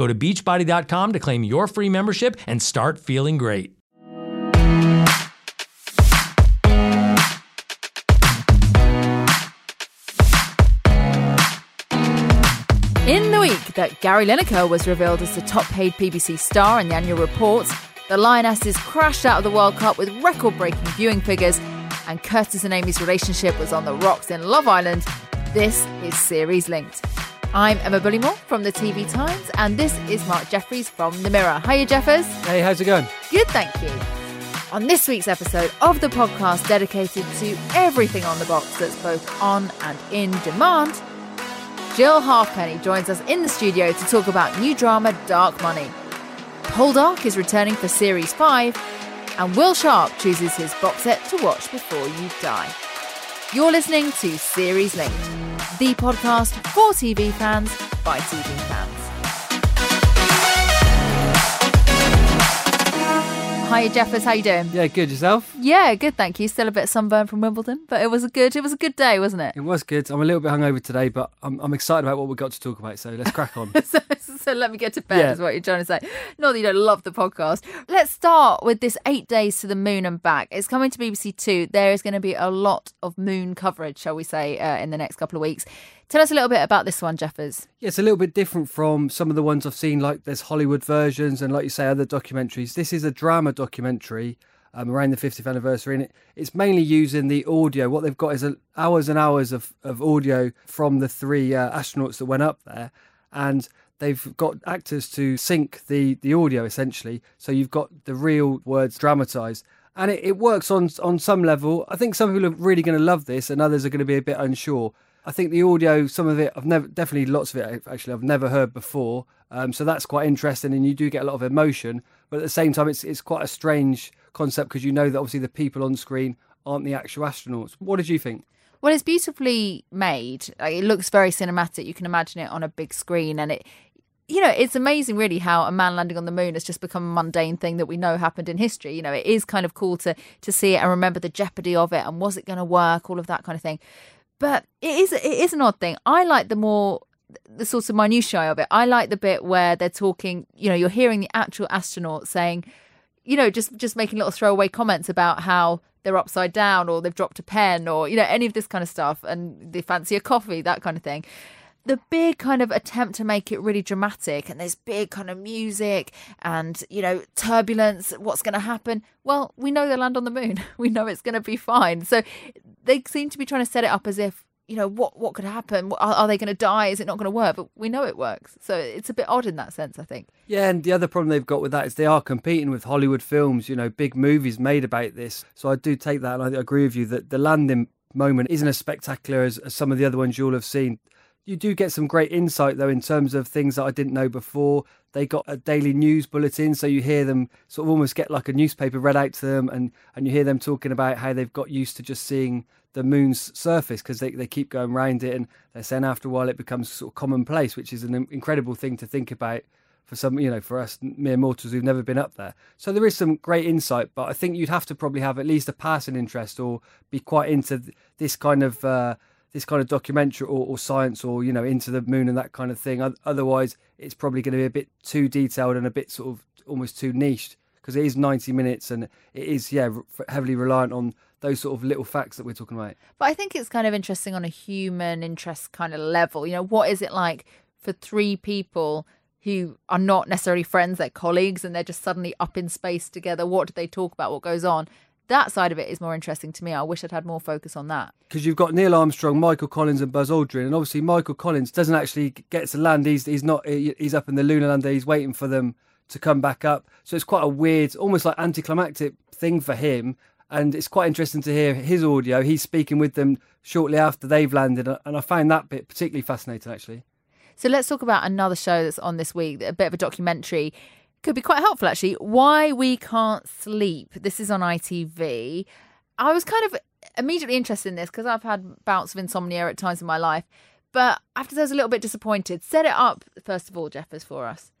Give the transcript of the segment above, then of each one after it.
Go to beachbody.com to claim your free membership and start feeling great. In the week that Gary Lineker was revealed as the top paid BBC star in the annual report, the Lionesses crashed out of the World Cup with record breaking viewing figures, and Curtis and Amy's relationship was on the rocks in Love Island, this is Series Linked. I'm Emma Bullimore from the TV Times, and this is Mark Jefferies from The Mirror. Hiya, Jeffers. Hey, how's it going? Good, thank you. On this week's episode of the podcast dedicated to everything on the box that's both on and in demand, Jill Halfpenny joins us in the studio to talk about new drama Dark Money. Poldark is returning for Series 5, and Will Sharpe chooses his box set to watch before you die. You're listening to Series Linked, the podcast for TV fans by TV fans. Hi Jeffers, how you doing? Yeah, good. Yourself? Yeah, good, thank you. Still a bit sunburned from Wimbledon, but it was a good it was a good day, wasn't it? It was good. I'm a little bit hungover today, but I'm, I'm excited about what we've got to talk about. So let's crack on. so, so let me get to bed, Yeah. is what you're trying to say. Not that you don't love the podcast. Let's start with this eight days to the moon and back. It's coming to BBC Two. There is going to be a lot of moon coverage, shall we say, uh, in the next couple of weeks. Tell us a little bit about this one, Jeffers. yeah, it's a little bit different from some of the ones I've seen. Like there's Hollywood versions and, like you say, other documentaries. This is a drama documentary um, around the 50th anniversary, and it, it's mainly using the audio. What they've got is a, hours and hours of, of audio from the three uh, astronauts that went up there, and they've got actors to sync the the audio essentially. So you've got the real words dramatized. And it, it works on on some level. I think some people are really going to love this, and others are going to be a bit unsure. I think the audio, some of it, I've never, definitely lots of it actually, I've never heard before. Um, so that's quite interesting, and you do get a lot of emotion. But at the same time, it's it's quite a strange concept because you know that obviously the people on screen aren't the actual astronauts. What did you think? Well, it's beautifully made. It looks very cinematic. You can imagine it on a big screen, and it, you know, it's amazing really how a man landing on the moon has just become a mundane thing that we know happened in history. You know, it is kind of cool to to see it and remember the jeopardy of it and was it going to work, all of that kind of thing. But it is it is an odd thing. I like the more the sort of minutiae of it. I like the bit where they're talking. You know, you're hearing the actual astronaut saying, you know, just just making little throwaway comments about how they're upside down or they've dropped a pen or you know any of this kind of stuff and they fancy a coffee, that kind of thing. The big kind of attempt to make it really dramatic and there's big kind of music and you know turbulence. What's going to happen? Well, we know they land on the moon. We know it's going to be fine. So they seem to be trying to set it up as if you know what what could happen. Are, are they going to die? Is it not going to work? But we know it works. So it's a bit odd in that sense. I think. Yeah, and the other problem they've got with that is they are competing with Hollywood films, you know, big movies made about this. So I do take that, and I agree with you that the landing moment isn't as spectacular as, as some of the other ones you'll have seen. You do get some great insight, though, in terms of things that I didn't know before. They got a daily news bulletin, so you hear them sort of almost get like a newspaper read out to them, and, and you hear them talking about how they've got used to just seeing the moon's surface because they, they keep going round it, and they're saying after a while it becomes sort of commonplace, which is an incredible thing to think about for some, you know, for us mere mortals who've never been up there. So there is some great insight, but I think you'd have to probably have at least a passing interest or be quite into this kind of uh, this kind of documentary or, or science or you know into the moon and that kind of thing. Otherwise, it's probably going to be a bit too detailed and a bit sort of almost too niched because it is 90 minutes and it is yeah heavily reliant on those sort of little facts that we're talking about. But I think it's kind of interesting on a human interest kind of level. You know, what is it like for three people who are not necessarily friends, they're colleagues, and they're just suddenly up in space together. What do they talk about? What goes on? That side of it is more interesting to me. I wish I'd had more focus on that. because you've got Neil Armstrong, Michael Collins, and Buzz Aldrin, and obviously Michael Collins doesn't actually get to land. He's he's not he's up in the lunar lander. He's waiting for them to come back up. So it's quite a weird, almost like anticlimactic thing for him. And it's quite interesting to hear his audio. He's speaking with them shortly after they've landed, and I find that bit particularly fascinating, actually. So let's talk about another show that's on this week, a bit of a documentary. Could be quite helpful, actually. Why We Can't Sleep. This is on ITV. I was kind of immediately interested in this because I've had bouts of insomnia at times in my life, but after that, I was a little bit disappointed. Set it up, first of all, Jeffers, for us.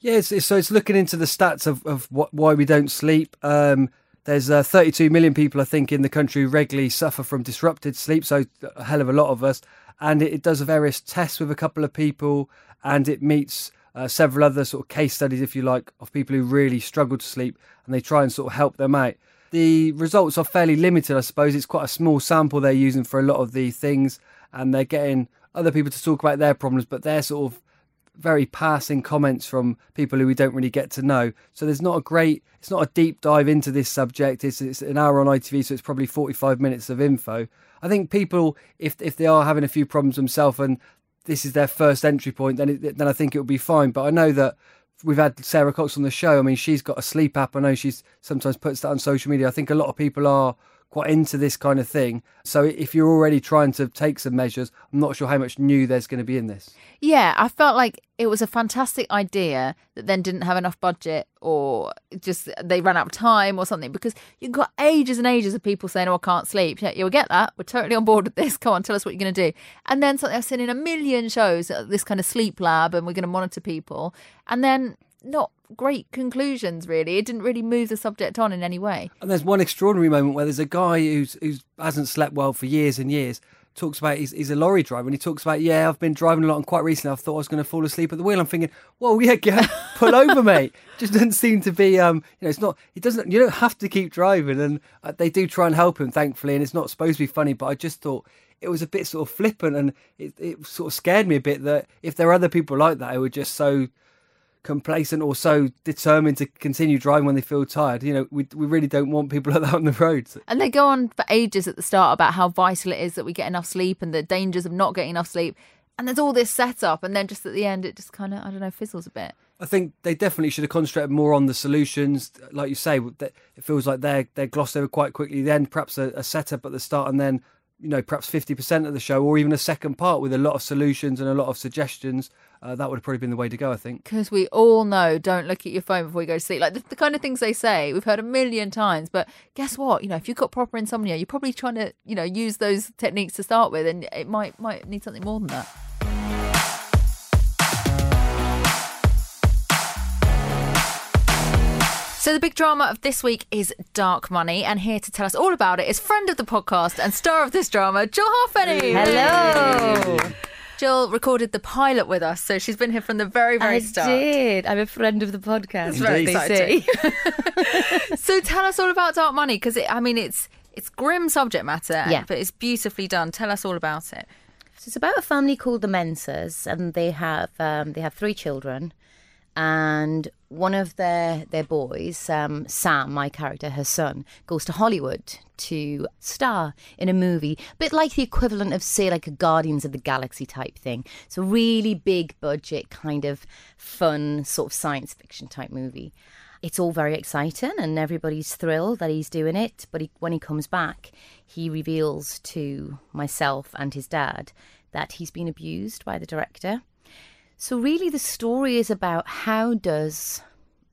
Yeah, it's, it's- so it's looking into the stats of, of what, why we don't sleep. Um, there's uh, 32 million people, I think, in the country who regularly suffer from disrupted sleep. So a hell of a lot of us. And it, does various tests with a couple of people, and it meets uh, several other sort of case studies, if you like, of people who really struggle to sleep, and they try and sort of help them out. The results are fairly limited, I suppose. It's quite a small sample they're using for a lot of the things, and they're getting other people to talk about their problems, but they're sort of very passing comments from people who we don't really get to know. So there's not a great, it's not a deep dive into this subject. It's, it's an hour on ITV, so it's probably 45 minutes of info. I think people, if if they are having a few problems themselves and this is their first entry point, then it, then I think it will be fine. But I know that we've had Sara Cox on the show. I mean, she's got a sleep app. I know she's sometimes puts that on social media. I think a lot of people are quite into this kind of thing. So if you're already trying to take some measures, I'm not sure how much new there's going to be in this. Yeah, I felt like it was a fantastic idea that then didn't have enough budget or just they ran out of time or something because you've got ages and ages of people saying, Oh, I can't sleep. Yeah, you'll get that. We're totally on board with this. Come on, tell us what you're going to do. And then something I've seen in a million shows, uh, this kind of sleep lab, and we're going to monitor people. And then not great conclusions, really. It didn't really move the subject on in any way. And there's one extraordinary moment where there's a guy who's who's hasn't slept well for years and years. Talks about he's, he's a lorry driver and he talks about yeah I've been driving a lot and quite recently I thought I was going to fall asleep at the wheel. I'm thinking whoa yeah get, pull over mate. Just doesn't seem to be um you know it's not it doesn't you don't have to keep driving and uh, they do try and help him thankfully and it's not supposed to be funny but I just thought it was a bit sort of flippant and it, it sort of scared me a bit that if there are other people like that who are just so complacent or so determined to continue driving when they feel tired. You know, we we really don't want people like that on the roads. And they go on for ages at the start about how vital it is that we get enough sleep and the dangers of not getting enough sleep. And there's all this setup, and then just at the end, it just kind of, I don't know, fizzles a bit. I think they definitely should have concentrated more on the solutions, like you say. It feels like they're they're glossed over quite quickly. Then perhaps a, a setup at the start, and then you know perhaps fifty percent of the show, or even a second part with a lot of solutions and a lot of suggestions. Uh, that would have probably been the way to go, I think. Because we all know don't look at your phone before you go to sleep. Like the, the kind of things they say, we've heard a million times. But guess what? You know, if you've got proper insomnia, you're probably trying to, you know, use those techniques to start with, and it might might need something more than that. So the big drama of this week is Dark Money, and here to tell us all about it is friend of the podcast and star of this drama, Jill Halfpenny. Hello. Jill recorded the pilot with us, so she's been here from the very, very I start. did. I'm a friend of the podcast. It's very they exciting. say. So tell us all about Dark Money, because I mean it's it's grim subject matter, Yeah. but it's beautifully done. Tell us all about it. So it's about a family called the Mensahs, and they have um, they have three children, and one of their their boys, um, Sam, my character, her son, goes to Hollywood to star in a movie, a bit like the equivalent of say like a Guardians of the Galaxy type thing. It's a really big budget, kind of fun, sort of science fiction type movie. It's all very exciting, and everybody's thrilled that he's doing it. But he, when he comes back, he reveals to myself and his dad that he's been abused by the director. So really the story is about how does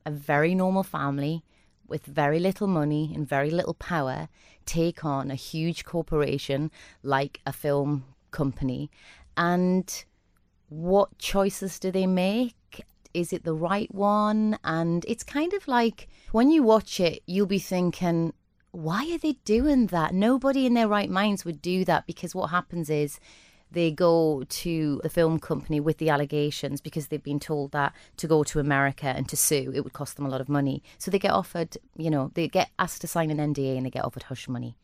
a very normal family with very little money and very little power take on a huge corporation like a film company and what choices do they make? Is it the right one? And it's kind of like when you watch it, you'll be thinking, why are they doing that? Nobody in their right minds would do that because what happens is they go to the film company with the allegations because they've been told that to go to America and to sue, it would cost them a lot of money. So they get offered, you know, they get asked to sign an NDA and they get offered hush money.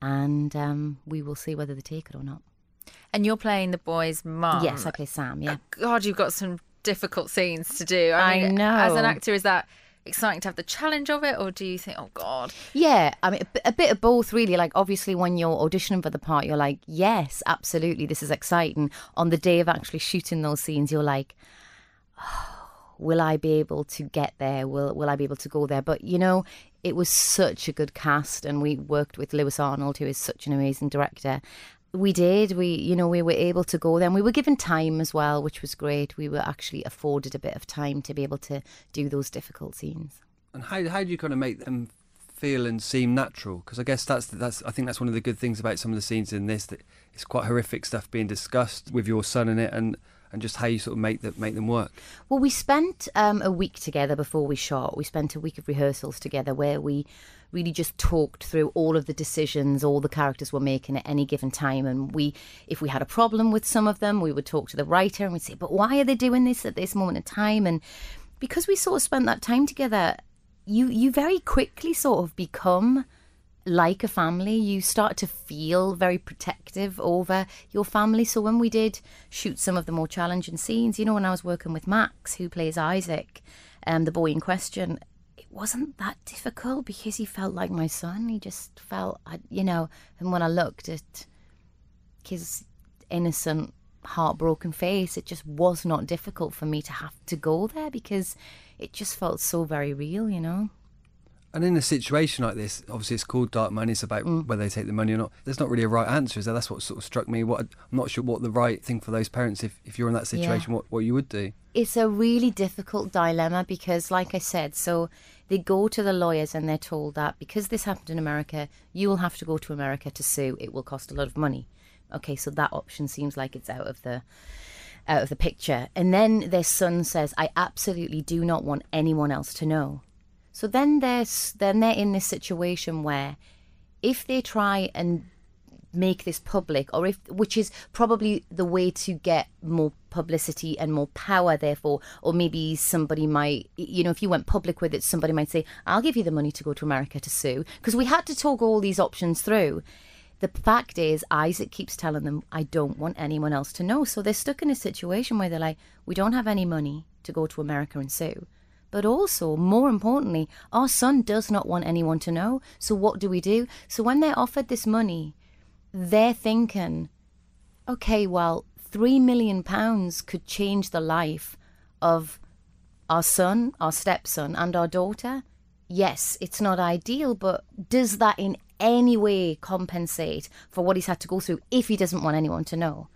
And um, we will see whether they take it or not. And you're playing the boy's mum. Yes, I play Sam, yeah. God, you've got some difficult scenes to do. I, I mean, As an actor, is that exciting to have the challenge of it, or do you think, oh god, Yeah, I mean, a, bit- of both, really. Like, obviously, when you're auditioning for the part, you're like, yes, absolutely, this is exciting. On the day of actually shooting those scenes, you're like, oh, will I be able to get there? Will Will I be able to go there? But you know, it was such a good cast, and we worked with Lewis Arnold, who is such an amazing director. We did. We, you know, we were able to go then. we were given time as well, which was great. We were actually afforded a bit of time to be able to do those difficult scenes. And how how do you kind of make them feel and seem natural? Because I guess that's that's I think that's one of the good things about some of the scenes in this that it's quite horrific stuff being discussed with your son in it, and and just how you sort of make that make them work. Well, we spent um, a week together before we shot. We spent a week of rehearsals together where we really just talked through all of the decisions all the characters were making at any given time. And we, if we had a problem with some of them, we would talk to the writer and we'd say, "But why are they doing this at this moment in time?" And because we sort of spent that time together, you you very quickly sort of become like a family. You start to feel very protective over your family. So when we did shoot some of the more challenging scenes, you know, when I was working with Max, who plays Isaac, um, the boy in question, it wasn't that difficult because he felt like my son. He just felt, you know, and when I looked at his innocent, heartbroken face, it just was not difficult for me to have to go there because it just felt so very real, you know. And in a situation like this, obviously it's called dark money. It's about Mm. whether they take the money or not. There's not really a right answer, is there? That's what sort of struck me. What I'm not sure what the right thing for those parents, if, if you're in that situation, what, what you would do. it's a really difficult dilemma because, like I said, so they go to the lawyers and they're told that because this happened in America, you will have to go to America to sue. It will cost a lot of money. Okay, so that option seems like it's out of the out of the picture. And then their son says, "I absolutely do not want anyone else to know." So then they're then they're in this situation where if they try and make this public or if which is probably the way to get more publicity and more power therefore or maybe somebody might you know if you went public with it somebody might say i'll give you the money to go to america to sue because we had to talk all these options through. The fact is isaac keeps telling them i don't want anyone else to know. So they're stuck in a situation where they're like we don't have any money to go to america and sue but also, more importantly, our son does not want anyone to know. So, what do we do? So, when they're offered this money, they're thinking, okay, well, three million pounds could change the life of our son, our stepson, and our daughter. Yes, it's not ideal, but does that in any way compensate for what he's had to go through if he doesn't want anyone to know?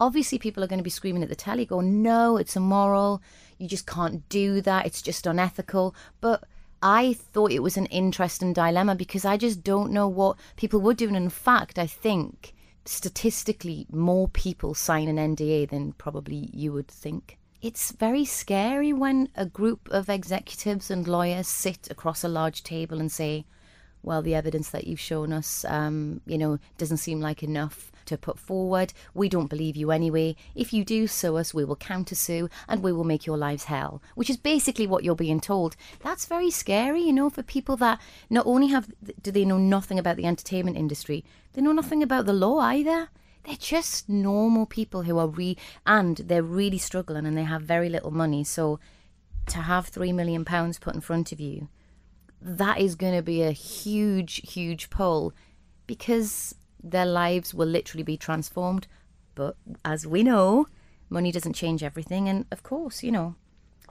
Obviously, people are going to be screaming at the telly, going, no, it's immoral. You just can't do that. It's just unethical. But I thought it was an interesting dilemma because I just don't know what people would do. And in fact, I think statistically, more people sign an NDA than probably you would think. It's very scary when a group of executives and lawyers sit across a large table and say, well, the evidence that you've shown us, um, you know, doesn't seem like enough to put forward. We don't believe you anyway. If you do sue us, we will countersue and we will make your lives hell, which is basically what you're being told. That's very scary, you know, for people that not only have do they know nothing about the entertainment industry, they know nothing about the law either. They're just normal people who are re and they're really struggling and they have very little money. So to have three million pounds put in front of you, that is going to be a huge, huge pull because their lives will literally be transformed. But as we know, money doesn't change everything. And of course, you know,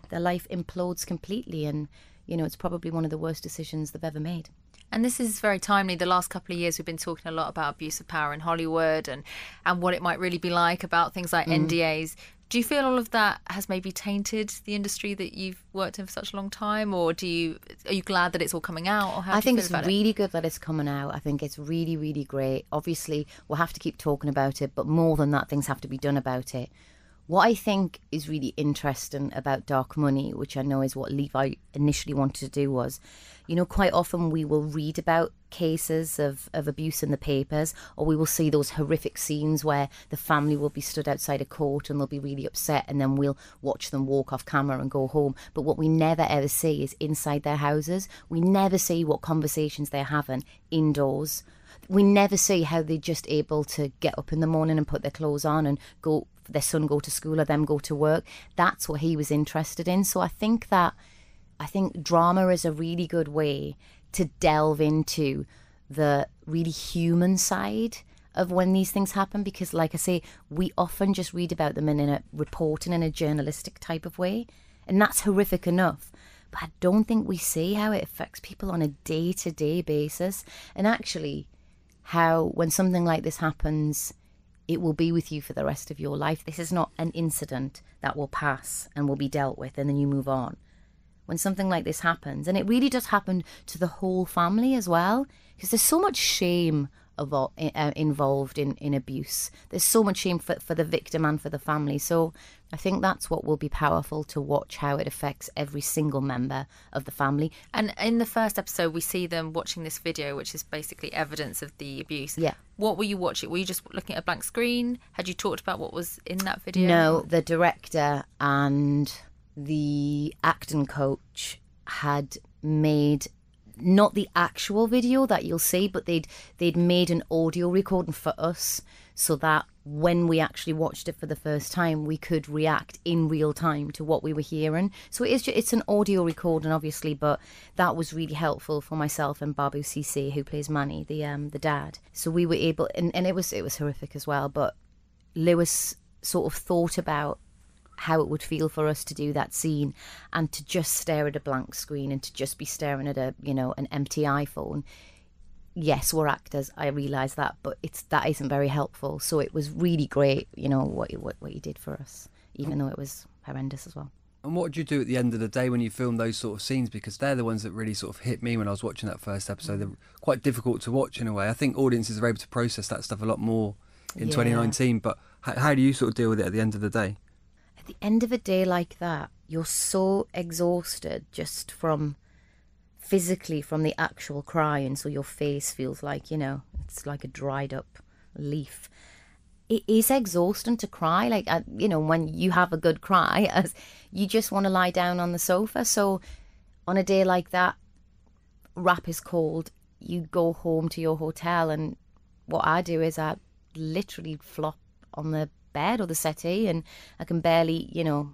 their life implodes completely. And, you know, it's probably one of the worst decisions they've ever made. And this is very timely. The last couple of years, we've been talking a lot about abuse of power in Hollywood and, and what it might really be like about things like mm. NDAs. Do you feel all of that has maybe tainted the industry that you've worked in for such a long time, or do you are you glad that it's all coming out? Or how I think it's about it? really good that it's coming out. I think it's really, really great. Obviously, we'll have to keep talking about it, but more than that, things have to be done about it. What I think is really interesting about dark money, which I know is what Levi initially wanted to do, was, you know, quite often we will read about cases of, of abuse in the papers, or we will see those horrific scenes where the family will be stood outside a court and they'll be really upset, and then we'll watch them walk off camera and go home. But what we never ever see is inside their houses. We never see what conversations they're having indoors we never see how they're just able to get up in the morning and put their clothes on and go their son go to school or them go to work. That's what he was interested in. So I think that I think drama is a really good way to delve into the really human side of when these things happen because like I say, we often just read about them in, in a reporting in a journalistic type of way. And that's horrific enough. But I don't think we see how it affects people on a day to day basis. And actually how when something like this happens, it will be with you for the rest of your life. This is not an incident that will pass and will be dealt with and then you move on. When something like this happens, and it really does happen to the whole family as well, because there's so much shame uh, involved in, in abuse. There's so much shame for, for the victim and for the family. So I think that's what will be powerful to watch how it affects every single member of the family. And in the first episode, we see them watching this video, which is basically evidence of the abuse. Yeah. What were you watching? Were you just looking at a blank screen? Had you talked about what was in that video? No, the director and the acting coach had made not the actual video that you'll see, but they'd they'd made an audio recording for us so that when we actually watched it for the first time, we could react in real time to what we were hearing. So it is just, it's an audio recording, obviously, but that was really helpful for myself and Babou Ceesay, who plays Manny, the um the dad. So we were able, and, and it was it was horrific as well, but Lewis sort of thought about how it would feel for us to do that scene and to just stare at a blank screen and to just be staring at a you know an empty iphone yes we're actors i realize that but it's that isn't very helpful so it was really great you know what what, what you did for us even though it was horrendous as well and what do you do at the end of the day when you film those sort of scenes? Because they're the ones that really sort of hit me when I was watching that first episode. They're quite difficult to watch in a way. I think audiences are able to process that stuff a lot more in Yeah. 2019. But how, how do you sort of deal with it at the end of the day? The end of a day like that, you're so exhausted just from physically from the actual crying. So your face feels like, you know, it's like a dried up leaf. It is exhausting to cry. Like, uh, you know, when you have a good cry, as you just want to lie down on the sofa. So on a day like that, rap is called. You go home to your hotel, and what I do is I literally flop on the bed or the settee, and I can barely, you know,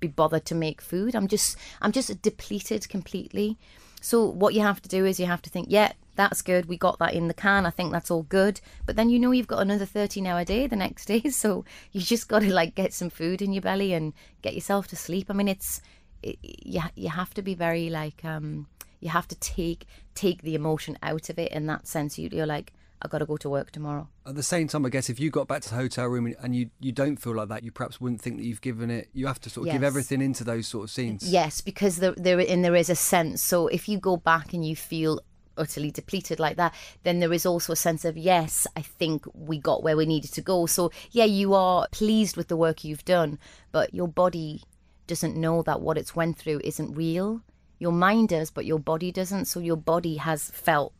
be bothered to make food. I'm just, I'm just depleted completely. So what you have to do is you have to think, yeah, that's good. We got that in the can. I think that's all good. But then you know you've got another 13 hour day the next day. So you just got to like get some food in your belly and get yourself to sleep. I mean, it's, it, you, you have to be very like, um, you have to take, take the emotion out of it in that sense. You, you're like, I've got to go to work tomorrow. At the same time, I guess if you got back to the hotel room and, you, you don't feel like that, you perhaps wouldn't think that you've given it. You have to sort of give everything into those sort of scenes. Yes, because there, there and there is a sense. So if you go back and you feel utterly depleted like that, then there is also a sense of yes, I think we got where we needed to go. So yeah, you are pleased with the work you've done, but your body doesn't know that what it's went through isn't real. Your mind does, but your body doesn't. So your body has felt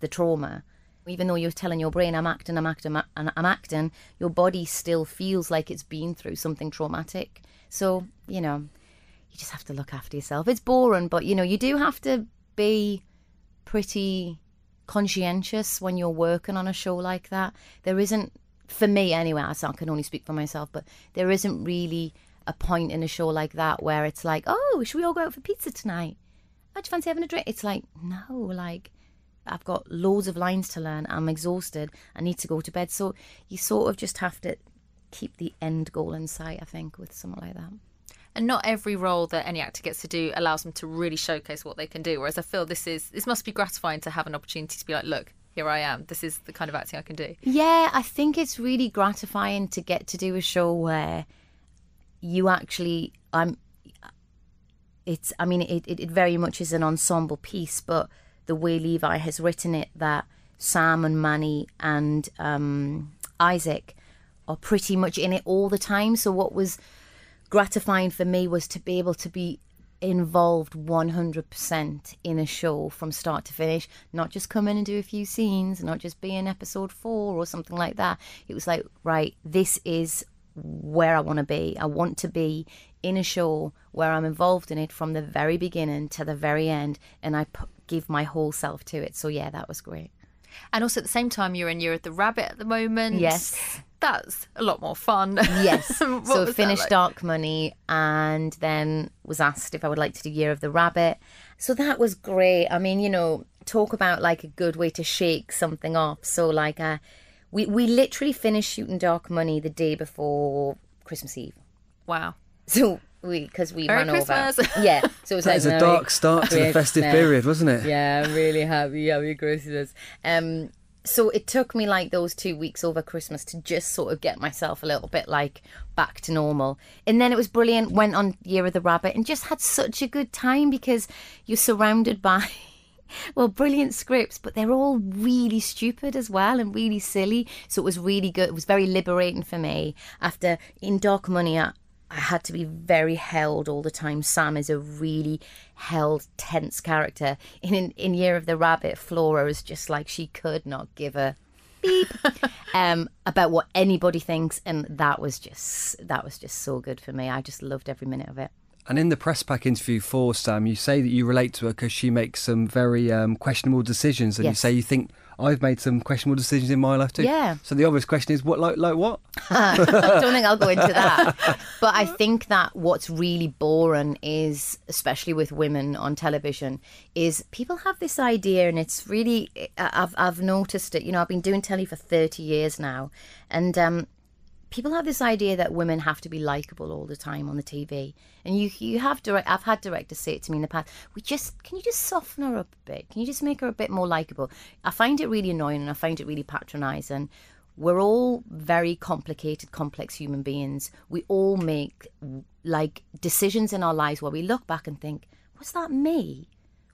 the trauma. Even though you're telling your brain, I'm acting, I'm acting, I'm I'm acting, your body still feels like it's been through something traumatic. So, you know, you just have to look after yourself. It's boring, but, you know, you do have to be pretty conscientious when you're working on a show like that. There isn't, for me anyway, I can only speak for myself, but there isn't really a point in a show like that where it's like, oh, should we all go out for pizza tonight? Do you fancy having a drink? It's like, no, like, I've got loads of lines to learn. I'm exhausted. I need to go to bed. So you sort of just have to keep the end goal in sight, I think, with something like that. And not every role that any actor gets to do allows them to really showcase what they can do. Whereas I feel this is this must be gratifying to have an opportunity to be like, look, here I am. This is the kind of acting I can do. Yeah, I think it's really gratifying to get to do a show where you actually I'm it's I mean it, it, it very much is an ensemble piece, but the way Levi has written it that Sam and Manny and um, Isaac are pretty much in it all the time. So what was gratifying for me was to be able to be involved 100% in a show from start to finish, not just come in and do a few scenes, not just be in episode four or something like that. It was like, right, this is where I want to be. I want to be in a show where I'm involved in it from the very beginning to the very end, and I p- give my whole self to it. So, yeah, that was great. And also at the same time, you're in Year of the Rabbit at the moment. Yes. that's a lot more fun. Yes. So finished like? Dark Money and then was asked if I would like to do Year of the Rabbit. So that was great. I mean, you know, talk about like a good way to shake something off. So like uh we we literally finished shooting Dark Money the day before Christmas Eve. Wow. So we because we Merry ran Christmas. over. Yeah. So it was That like is a dark start to the festive Christmas. period, wasn't it? Yeah, I'm really happy. Happy Christmas. Um, so it took me like those two weeks over Christmas to just sort of get myself a little bit like back to normal. And then it was brilliant. Went on Year of the Rabbit and just had such a good time because you're surrounded by. Well, brilliant scripts, but they're all really stupid as well and really silly. So it was really good. It was very liberating for me. After in Dark Money, I, I had to be very held all the time. Sam is a really held, tense character. In, in in Year of the Rabbit, Flora is just like she could not give a beep um, about what anybody thinks, and that was just that was just so good for me. I just loved every minute of it. And in the press pack interview for Sam, you say that you relate to her because she makes some very um, questionable decisions, and you say you think I've made some questionable decisions in my life too. Yeah. So the obvious question is, what like like what? I don't think I'll go into that. But I think that what's really boring is, especially with women on television, is people have this idea, and it's really I've I've noticed it. You know, I've been doing telly for thirty years now, and um, people have this idea that women have to be likable all the time on the TV. And you you have direct I've had directors say it to me in the past. We just can you just soften her up a bit? Can you just make her a bit more likable? I find it really annoying and I find it really patronizing. We're all very complicated, complex human beings. We all make like decisions in our lives where we look back and think, was that me?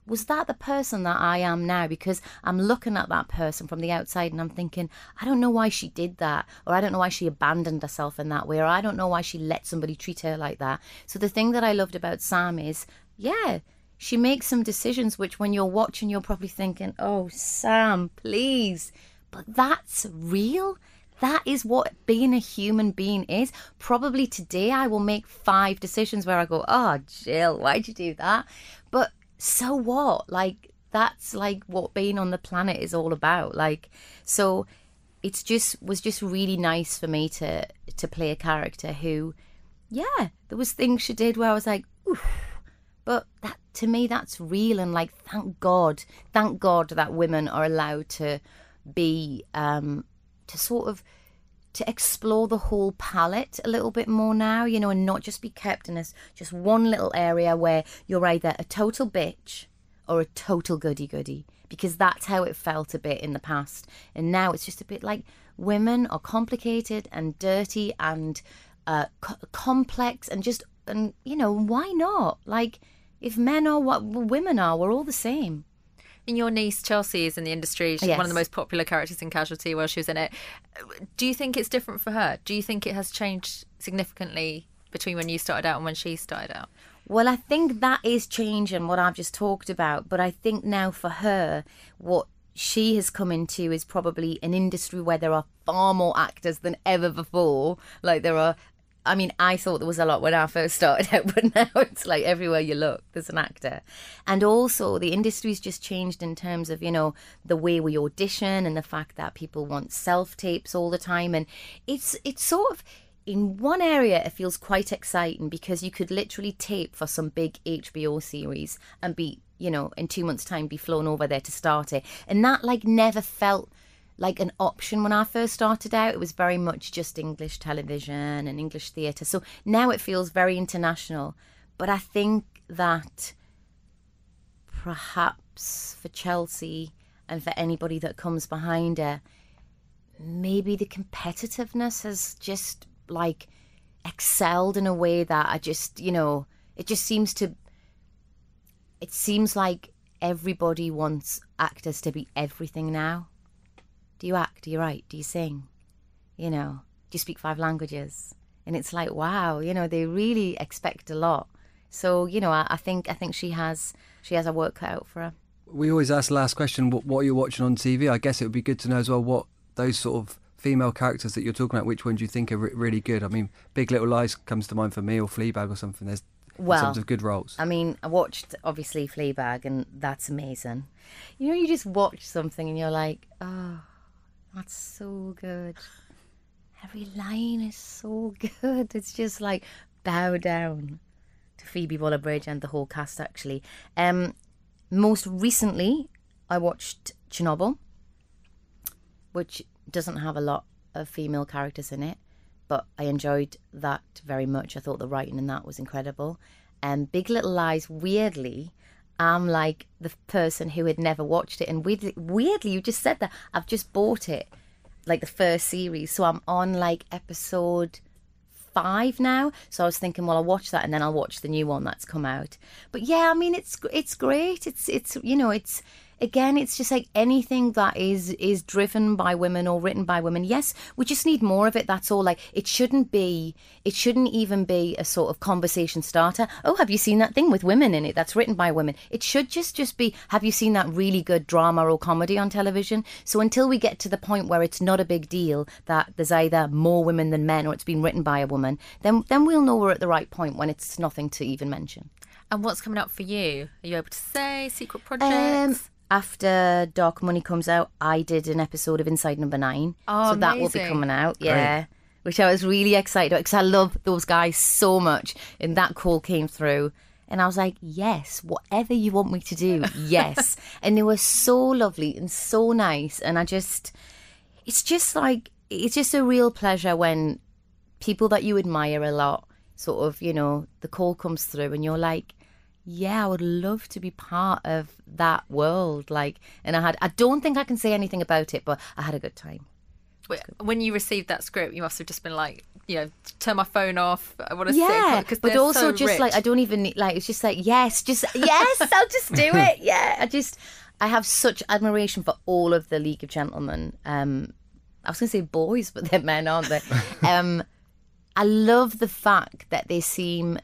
Was that the person that I am now? Because I'm looking at that person from the outside and I'm thinking, I don't know why she did that, or I don't know why she abandoned herself in that way, or I don't know why she let somebody treat her like that. So the thing that I loved about Sam is, yeah, she makes some decisions which when you're watching, you're probably thinking, oh, Sam, please. But that's real. That is what being a human being is. Probably today I will make five decisions where I go, oh, Jill, why'd you do that? But so what? Like, that's like what being on the planet is all about. Like, so it's just was just really nice for me to to play a character who, yeah, there was things she did where I was like, oof. But that to me, that's real and like, thank God, thank God that women are allowed to be um to sort of to explore the whole palette a little bit more now, you know, and not just be kept in this just one little area where you're either a total bitch or a total goody goody, because that's how it felt a bit in the past. And now it's just a bit like women are complicated and dirty and uh, co- complex and just, and you know, why not? Like, if men are what women are, we're all the same. And your niece Chelsea is in the industry. She's one of the most popular characters in Casualty while she was in it. Do you think it's different for her? Do you think it has changed significantly between when you started out and when she started out? Well, I think that is changing what I've just talked about. But I think now for her, what she has come into is probably an industry where there are far more actors than ever before. Like there are. I mean, I thought there was a lot when I first started out, but now it's like everywhere you look, there's an actor. And also, the industry's just changed in terms of, you know, the way we audition and the fact that people want self tapes all the time. And it's it's sort of in one area it feels quite exciting because you could literally tape for some big HBO series and be, you know, in two months' time be flown over there to start it. And that like never felt like an option when I first started out. It was very much just English television and English theatre. So now it feels very international. But I think that perhaps for Chelsea and for anybody that comes behind her, maybe the competitiveness has just like excelled in a way that I just, you know, it just seems to, it seems like everybody wants actors to be everything now. Do you act? Do you write? Do you sing? You know, do you speak five languages? And it's like, wow, you know, they really expect a lot. So, you know, I, I think I think she has she has a work cut out for her. We always ask the last question, what, what you're watching on TV. I guess it would be good to know as well what those sort of female characters that you're talking about, which ones do you think are re- really good. I mean, Big Little Lies comes to mind for me, or Fleabag or something. There's in terms of good roles. I mean, I watched obviously Fleabag, and that's amazing. You know, you just watch something and you're like, oh, that's so good. Every line is so good. It's just like bow down to Phoebe Waller-Bridge and the whole cast. Actually, um, most recently I watched Chernobyl, which doesn't have a lot of female characters in it, but I enjoyed that very much. I thought the writing in that was incredible. And um, Big Little Lies, weirdly, I'm like the person who had never watched it, and weirdly, weirdly, you just said that I've just bought it, like the first series, so I'm on like episode five now. So I was thinking, well, I'll watch that and then I'll watch the new one that's come out. But yeah, I mean, it's it's great. It's it's you know, it's again it's just like anything that is is driven by women or written by women. Yes we just need more of it that's all. Like it shouldn't be it shouldn't even be a sort of conversation starter. Oh have you seen that thing with women in it that's written by women? It should just just be have you seen that really good drama or comedy on television? So until we get to the point where it's not a big deal that there's either more women than men or it's been written by a woman then then we'll know we're at the right point when it's nothing to even mention. And what's coming up for you? Are you able to say? Secret projects? Um, after Dark Money comes out, I did an episode of Inside Number Nine. Oh, so that will be coming out. Yeah. Great. Which I was really excited about because I love those guys so much. And that call came through. And I was like, yes, whatever you want me to do, yes. and they were so lovely and so nice. And I just, it's just like, it's just a real pleasure when people that you admire a lot, sort of, you know, the call comes through and you're like, yeah, I would love to be part of that world. Like, and I had, I don't think I can say anything about it, but I had a good time. When you received that script, you must have just been like, you know, turn my phone off. I want to yeah, because but also so just rich. like I don't even need, like it's just like yes, just yes, I'll just do it. Yeah, I just I have such admiration for all of the League of Gentlemen. Um, I was going to say boys, but they're men, aren't they? um, I love the fact that they seem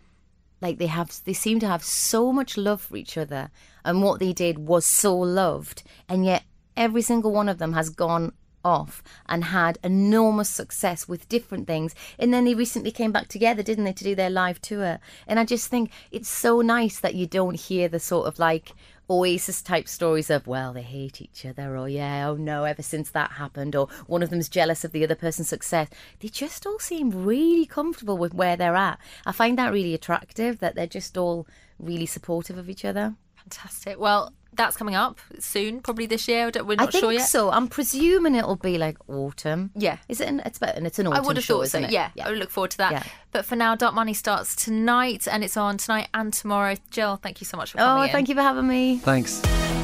like they have they seem to have so much love for each other and what they did was so loved and yet every single one of them has gone off and had enormous success with different things. And then they recently came back together didn't they to do their live tour? And i just think it's so nice that you don't hear the sort of like Oasis type stories of, well, they hate each other, or yeah, oh no, ever since that happened, or one of them's jealous of the other person's success. They just all seem really comfortable with where they're at. I find that really attractive that they're just all really supportive of each other. Fantastic. Well, that's coming up soon, probably this year. We're not I think sure yet. so. I'm presuming it'll be like autumn. Yeah, is it? An, it's about, and it's an autumn. I would have show, thought so. Yeah. yeah, I would look forward to that. Yeah. But for now, Dark Money starts tonight, and it's on tonight and tomorrow. Jill, thank you so much for coming. Oh, thank in. you for having me. Thanks.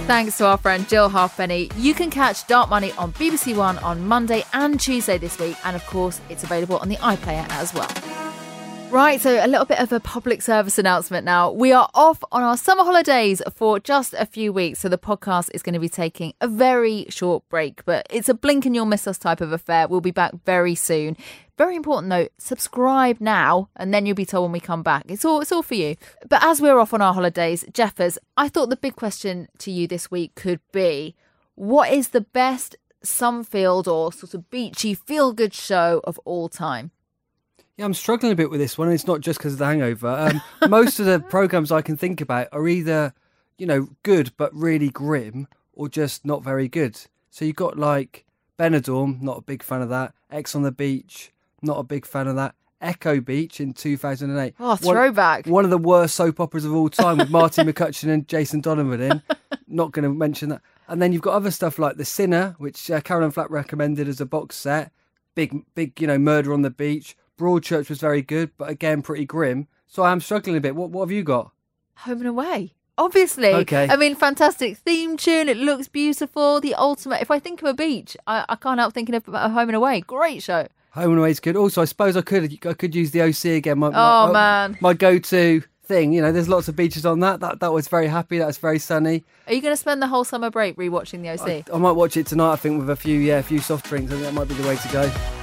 Thanks to our friend Jill Halfpenny. You can catch Dark Money on BBC One on Monday and Tuesday this week, and of course, it's available on the iPlayer as well. Right, so a little bit of a public service announcement now. We are off on our summer holidays for just a few weeks, so the podcast is going to be taking a very short break, but it's a blink and you'll miss us type of affair. We'll be back very soon. Very important though, subscribe now and then you'll be told when we come back. It's all it's all for you. But as we're off on our holidays, Jeffers, I thought the big question to you this week could be what is the best Sunfield or sort of beachy feel good show of all time? Yeah, I'm struggling a bit with this one. It's not just because of the hangover. Um, most of the programs I can think about are either, you know, good but really grim or just not very good. So you've got like Benidorm, not a big fan of that. Ex on the Beach, not a big fan of that. Echo Beach in 2008. Oh, throwback. One, one of the worst soap operas of all time with Martine McCutcheon and Jason Donovan in. Not going to mention that. And then you've got other stuff like The Sinner, which uh, Caroline Flack recommended as a box set. Big, big, you know, Murder on the Beach. Broadchurch was very good, but again pretty grim. So I am struggling a bit. What what have you got? Home and Away. Obviously. Okay. I mean, fantastic theme tune. It looks beautiful. The ultimate. If I think of a beach, I, I can't help thinking of Home and Away. Great show. Home and Away is good. Also, I suppose I could I could use the OC again. My, oh my, man, my go-to thing. You know, there's lots of beaches on that. That that was very happy. That was very sunny. Are you going to spend the whole summer break rewatching the OC? I, I might watch it tonight. I think with a few yeah, a few soft drinks. I think that might be the way to go.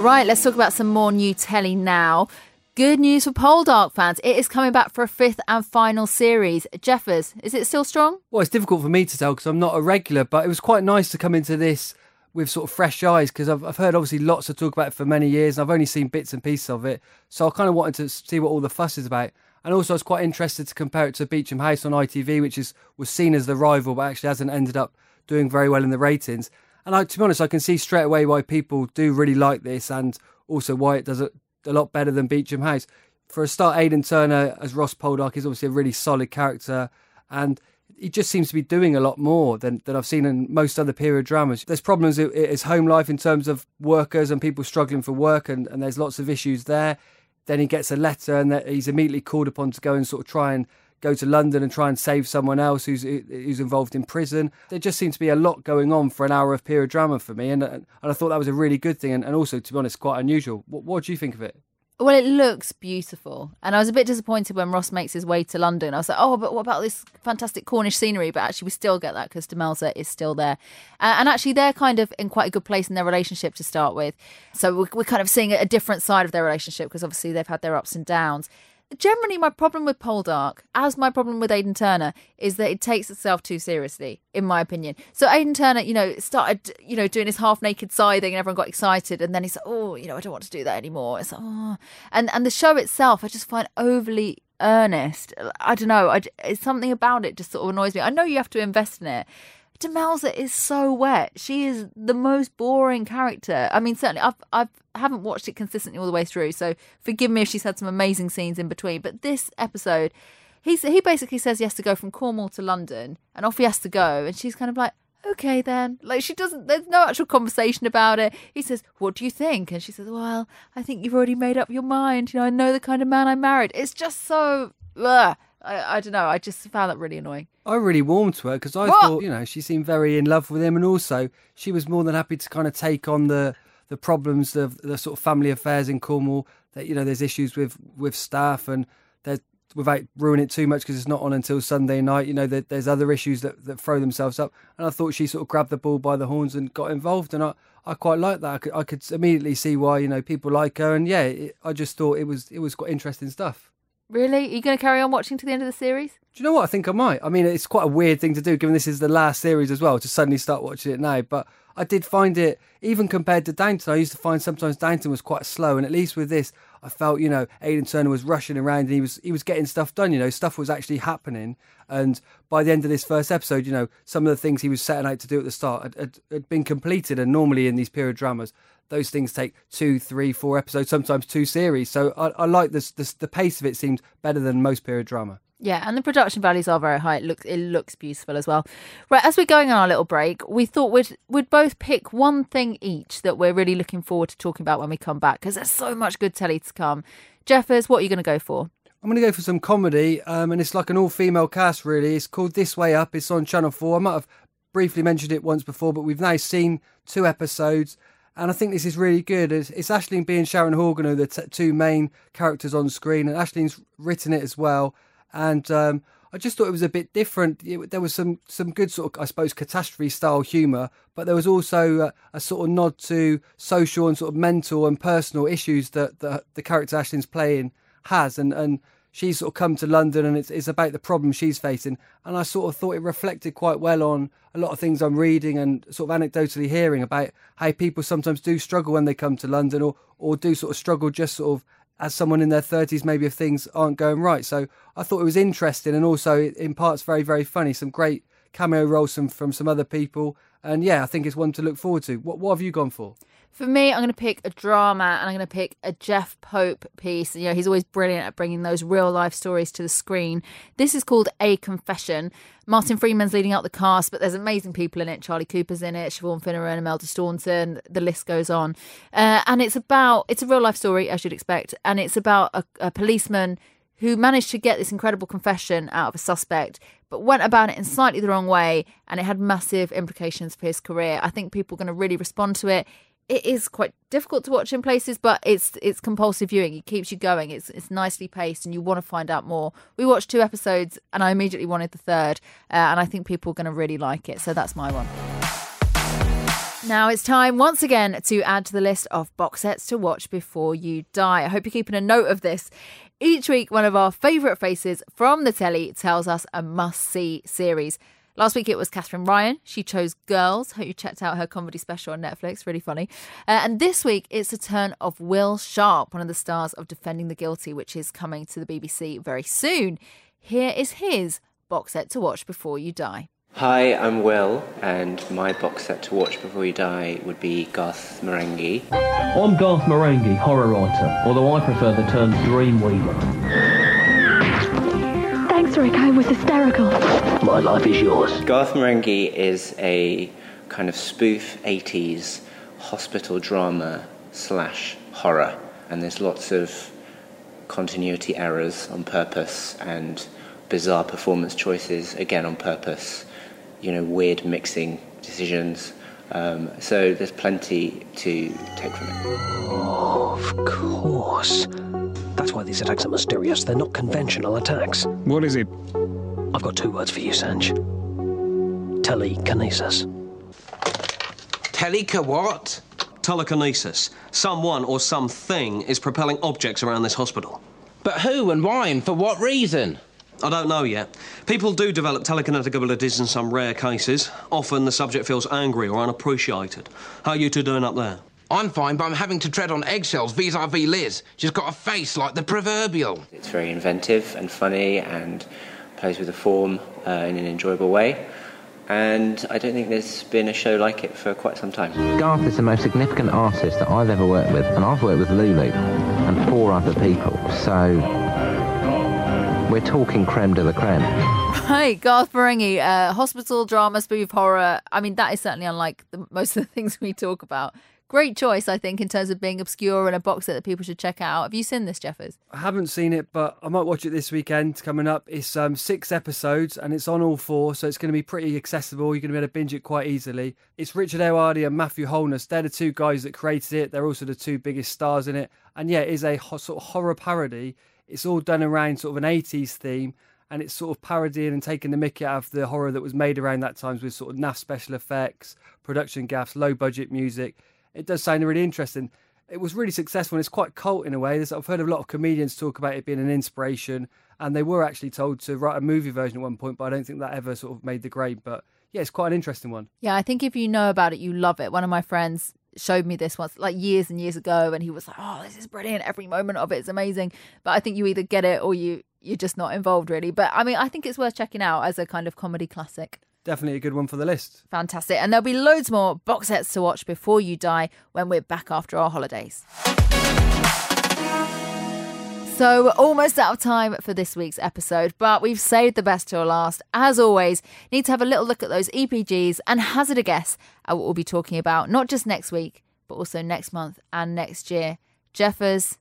Right, let's talk about some more new telly now. Good news for Poldark fans. It is coming back for a fifth and final series. Jeffers, is it still strong? Well, it's difficult for me to tell because I'm not a regular, but it was quite nice to come into this with sort of fresh eyes because I've, I've heard obviously lots of talk about it for many years and I've only seen bits and pieces of it. So I kind of wanted to see what all the fuss is about. And also, I was quite interested to compare it to Beecham House on ITV, which is was seen as the rival, but actually hasn't ended up doing very well in the ratings. And I, to be honest, I can see straight away why people do really like this, and also why it does it a lot better than Beecham House. For a start, Aidan Turner as Ross Poldark is obviously a really solid character, and he just seems to be doing a lot more than, than I've seen in most other period dramas. There's problems in his home life in terms of workers and people struggling for work, and, and there's lots of issues there. Then he gets a letter, and he's immediately called upon to go and sort of try and go to London and try and save someone else who's who's involved in prison. There just seems to be a lot going on for an hour of period drama for me, and and I thought that was a really good thing, and, and also to be honest, quite unusual. What, what do you think of it? Well, it looks beautiful. And I was a bit disappointed when Ross makes his way to London. I was like, oh, but what about this fantastic Cornish scenery? But actually, we still get that because Demelza is still there. Uh, and actually, they're kind of in quite a good place in their relationship to start with. So we're, we're kind of seeing a different side of their relationship because obviously they've had their ups and downs generally my problem with Poldark, as my problem with Aidan Turner, is that it takes itself too seriously, in my opinion. So Aidan Turner, you know, started, you know, doing his half naked scything and everyone got excited and then he's like, Oh, you know, I don't want to do that anymore. It's like, oh and and the show itself I just find overly earnest. I don't know. I, it's something about it just sort of annoys me. I know you have to invest in it. Demelza is so wet. She is the most boring character. I mean, certainly I've I've haven't watched it consistently all the way through, so forgive me if she's had some amazing scenes in between. But this episode, he's he basically says he has to go from Cornwall to London, and off he has to go, and she's kind of like, okay then. Like she doesn't. There's no actual conversation about it. He says, "What do you think?" And she says, "Well, I think you've already made up your mind. You know, I know the kind of man I married." It's just so. Ugh. I, I don't know. I just found that really annoying. I really warmed to her because I what? thought, you know, she seemed very in love with him, and also she was more than happy to kind of take on the the problems of the sort of family affairs in Cornwall. That you know, there's issues with with staff, and there's without ruining it too much because it's not on until Sunday night. You know, there, there's other issues that, that throw themselves up, and I thought she sort of grabbed the ball by the horns and got involved, and I, I quite like that. I could, I could immediately see why you know people like her, and yeah, it, I just thought it was it was quite interesting stuff. Really? Are you going to carry on watching to the end of the series? Do you know what? I think I might. I mean, it's quite a weird thing to do, given this is the last series as well, to suddenly start watching it now. But I did find it, even compared to Downton, I used to find sometimes Downton was quite slow, and at least with this, I felt you know Aidan Turner was rushing around and he was he was getting stuff done. You know, stuff was actually happening, and by the end of this first episode, you know, some of the things he was setting out to do at the start had, had, had been completed. And normally in these period dramas, those things take two, three, four episodes, sometimes two series. So I, I like this, this. The pace of it seems better than most period drama. Yeah, and the production values are very high. It looks it looks beautiful as well. Right, as we're going on our little break, we thought we'd we'd both pick one thing each that we're really looking forward to talking about when we come back because there's so much good telly to come. Jeffers, what are you going to go for? I'm going to go for some comedy, um, and it's like an all-female cast. Really, it's called This Way Up. It's on Channel Four. I might have briefly mentioned it once before, but we've now seen two episodes and I think this is really good. It's, it's and Sharon Horgan are the t- two main characters on screen, and Aisling's written it as well. And um, I just thought it was a bit different. It, there was some some good sort of, I suppose, catastrophe style humour, but there was also a, a, sort of nod to social and sort of mental and personal issues that, that the character Aisling's playing has, and and she's sort of come to London and it's, it's about the problem she's facing. And I sort of thought it reflected quite well on a lot of things I'm reading and sort of anecdotally hearing about how people sometimes do struggle when they come to London or, or do sort of struggle just sort of as someone in their 30s, maybe if things aren't going right. So I thought it was interesting and also in parts very, very funny. Some great cameo roles from, from some other people. And yeah, I think it's one to look forward to. What, what have you gone for? For me, I'm going to pick a drama and I'm going to pick a Jeff Pope piece. You know, he's always brilliant at bringing those real life stories to the screen. This is called A Confession. Martin Freeman's leading out the cast, but there's amazing people in it. Charlie Cooper's in it, Siobhan Finneran, Imelda Staunton, the list goes on. Uh, and it's about, it's a real life story, as you'd expect. And it's about a, a policeman who managed to get this incredible confession out of a suspect, but went about it in slightly the wrong way, and it had massive implications for his career. I think people are going to really respond to it it is quite difficult to watch in places, but it's it's compulsive viewing. It keeps you going. It's it's nicely paced, and you want to find out more. We watched two episodes, and I immediately wanted the third, uh, and I think people are going to really like it. So that's my one. Now it's time once again to add to the list of box sets to watch before you die. I hope you're keeping a note of this. Each week, one of our favourite faces from the telly tells us a must see series. Last week it was Katherine Ryan. She chose Girls. Hope you checked out her comedy special on Netflix. Really funny. Uh, and this week it's a turn of Will Sharpe, one of the stars of Defending the Guilty, which is coming to the BBC very soon. Here is his box set to watch before you die. Hi, I'm Will, and my box set to watch before you die would be Garth Marenghi. I'm Garth Marenghi, horror writer, although I prefer the term dreamweaver. Thanks, Rick. I was hysterical. My life is yours. Garth Marenghi is a kind of spoof 80s hospital drama slash horror, and there's lots of continuity errors on purpose and bizarre performance choices again on purpose you know, weird mixing decisions. Um, so there's plenty to take from it. Of course. That's why these attacks are mysterious. They're not conventional attacks. What is it? I've got two words for you, Sanj. Telekinesis. Teleka what? Telekinesis. Someone or something is propelling objects around this hospital. But who and why and for what reason? I don't know yet. People do develop telekinetic abilities in some rare cases. Often the subject feels angry or unappreciated. How are you two doing up there? I'm fine, but I'm having to tread on eggshells vis-a-vis Liz. She's got a face like the proverbial. It's very inventive and funny and plays with the form uh, in an enjoyable way. And I don't think there's been a show like it for quite some time. Garth is the most significant artist that I've ever worked with, and I've worked with Lulu and four other people. So we're talking creme de la creme. Right, Garth Marenghi, uh, hospital drama, spoof horror. I mean, that is certainly unlike the, most of the things we talk about. Great choice, I think, in terms of being obscure and a box set that people should check out. Have you seen this, Jeffers? I haven't seen it, but I might watch it this weekend coming up. It's um, six episodes and it's on all four, so it's going to be pretty accessible. You're going to be able to binge it quite easily. It's Richard Ayoade and Matthew Holness. They're the two guys that created it. They're also the two biggest stars in it. And yeah, it is a ho- sort of horror parody it's all done around sort of an 80s theme and it's sort of parodying and taking the mickey out of the horror that was made around that times with sort of naff special effects, production gaffs, low budget music. It does sound really interesting. It was really successful and it's quite cult in a way. I've heard a lot of comedians talk about it being an inspiration and they were actually told to write a movie version at one point, but I don't think that ever sort of made the grade. But yeah, it's quite an interesting one. Yeah, I think if you know about it, you love it. One of my friends showed me this once, like years and years ago, and he was like, "Oh, this is brilliant! Every moment of it is amazing." But I think you either get it or you you're just not involved really. But I mean, I think it's worth checking out as a kind of comedy classic. Definitely a good one for the list. Fantastic, and there'll be loads more box sets to watch before you die when we're back after our holidays. So we're almost out of time for this week's episode, but we've saved the best till last. As always, need to have a little look at those EPGs and hazard a guess at what we'll be talking about, not just next week, but also next month and next year. Jeffers,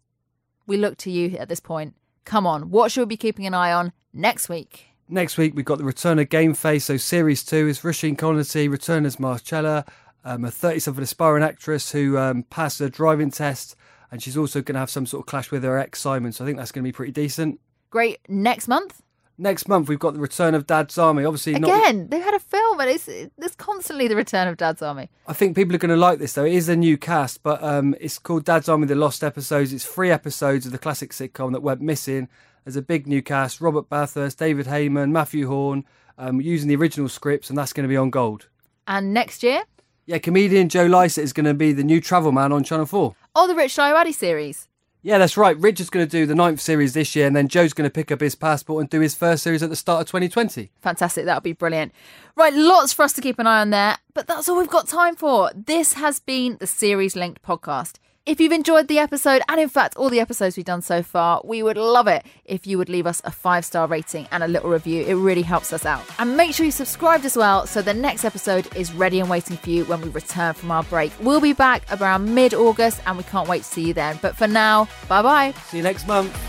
we look to you at this point. Come on, what should we be keeping an eye on next week? Next week, we've got the return of Game Face. So, Series 2 is Roisin Conaty, return as Marcella, um, a 37 aspiring actress who um, passed her driving test and she's also going to have some sort of clash with her ex Simon. So I think that's going to be pretty decent. Great. Next month. Next month we've got the return of Dad's Army. Obviously, again not... they had a film, and it's there's constantly the return of Dad's Army. I think people are going to like this though. It is a new cast, but um, it's called Dad's Army: The Lost Episodes. It's three episodes of the classic sitcom that went missing. There's a big new cast: Robert Bathurst, David Hayman, Mathew Horne, um, using the original scripts, and that's going to be on Gold. And next year. Yeah, comedian Joe Lycett is going to be the new travel man on Channel 4. Oh, the Rich Ayoade series. Yeah, that's right. Rich is going to do the ninth series this year, and then Joe's going to pick up his passport and do his first series at the start of 2020. Fantastic. That'll be brilliant. Right, lots for us to keep an eye on there, but that's all we've got time for. This has been the Series Linked podcast. If you've enjoyed the episode, and in fact, all the episodes we've done so far, we would love it if you would leave us a five star rating and a little review. It really helps us out. And make sure you subscribed as well so the next episode is ready and waiting for you when we return from our break. We'll be back around mid August and we can't wait to see you then. But for now, bye bye. See you next month.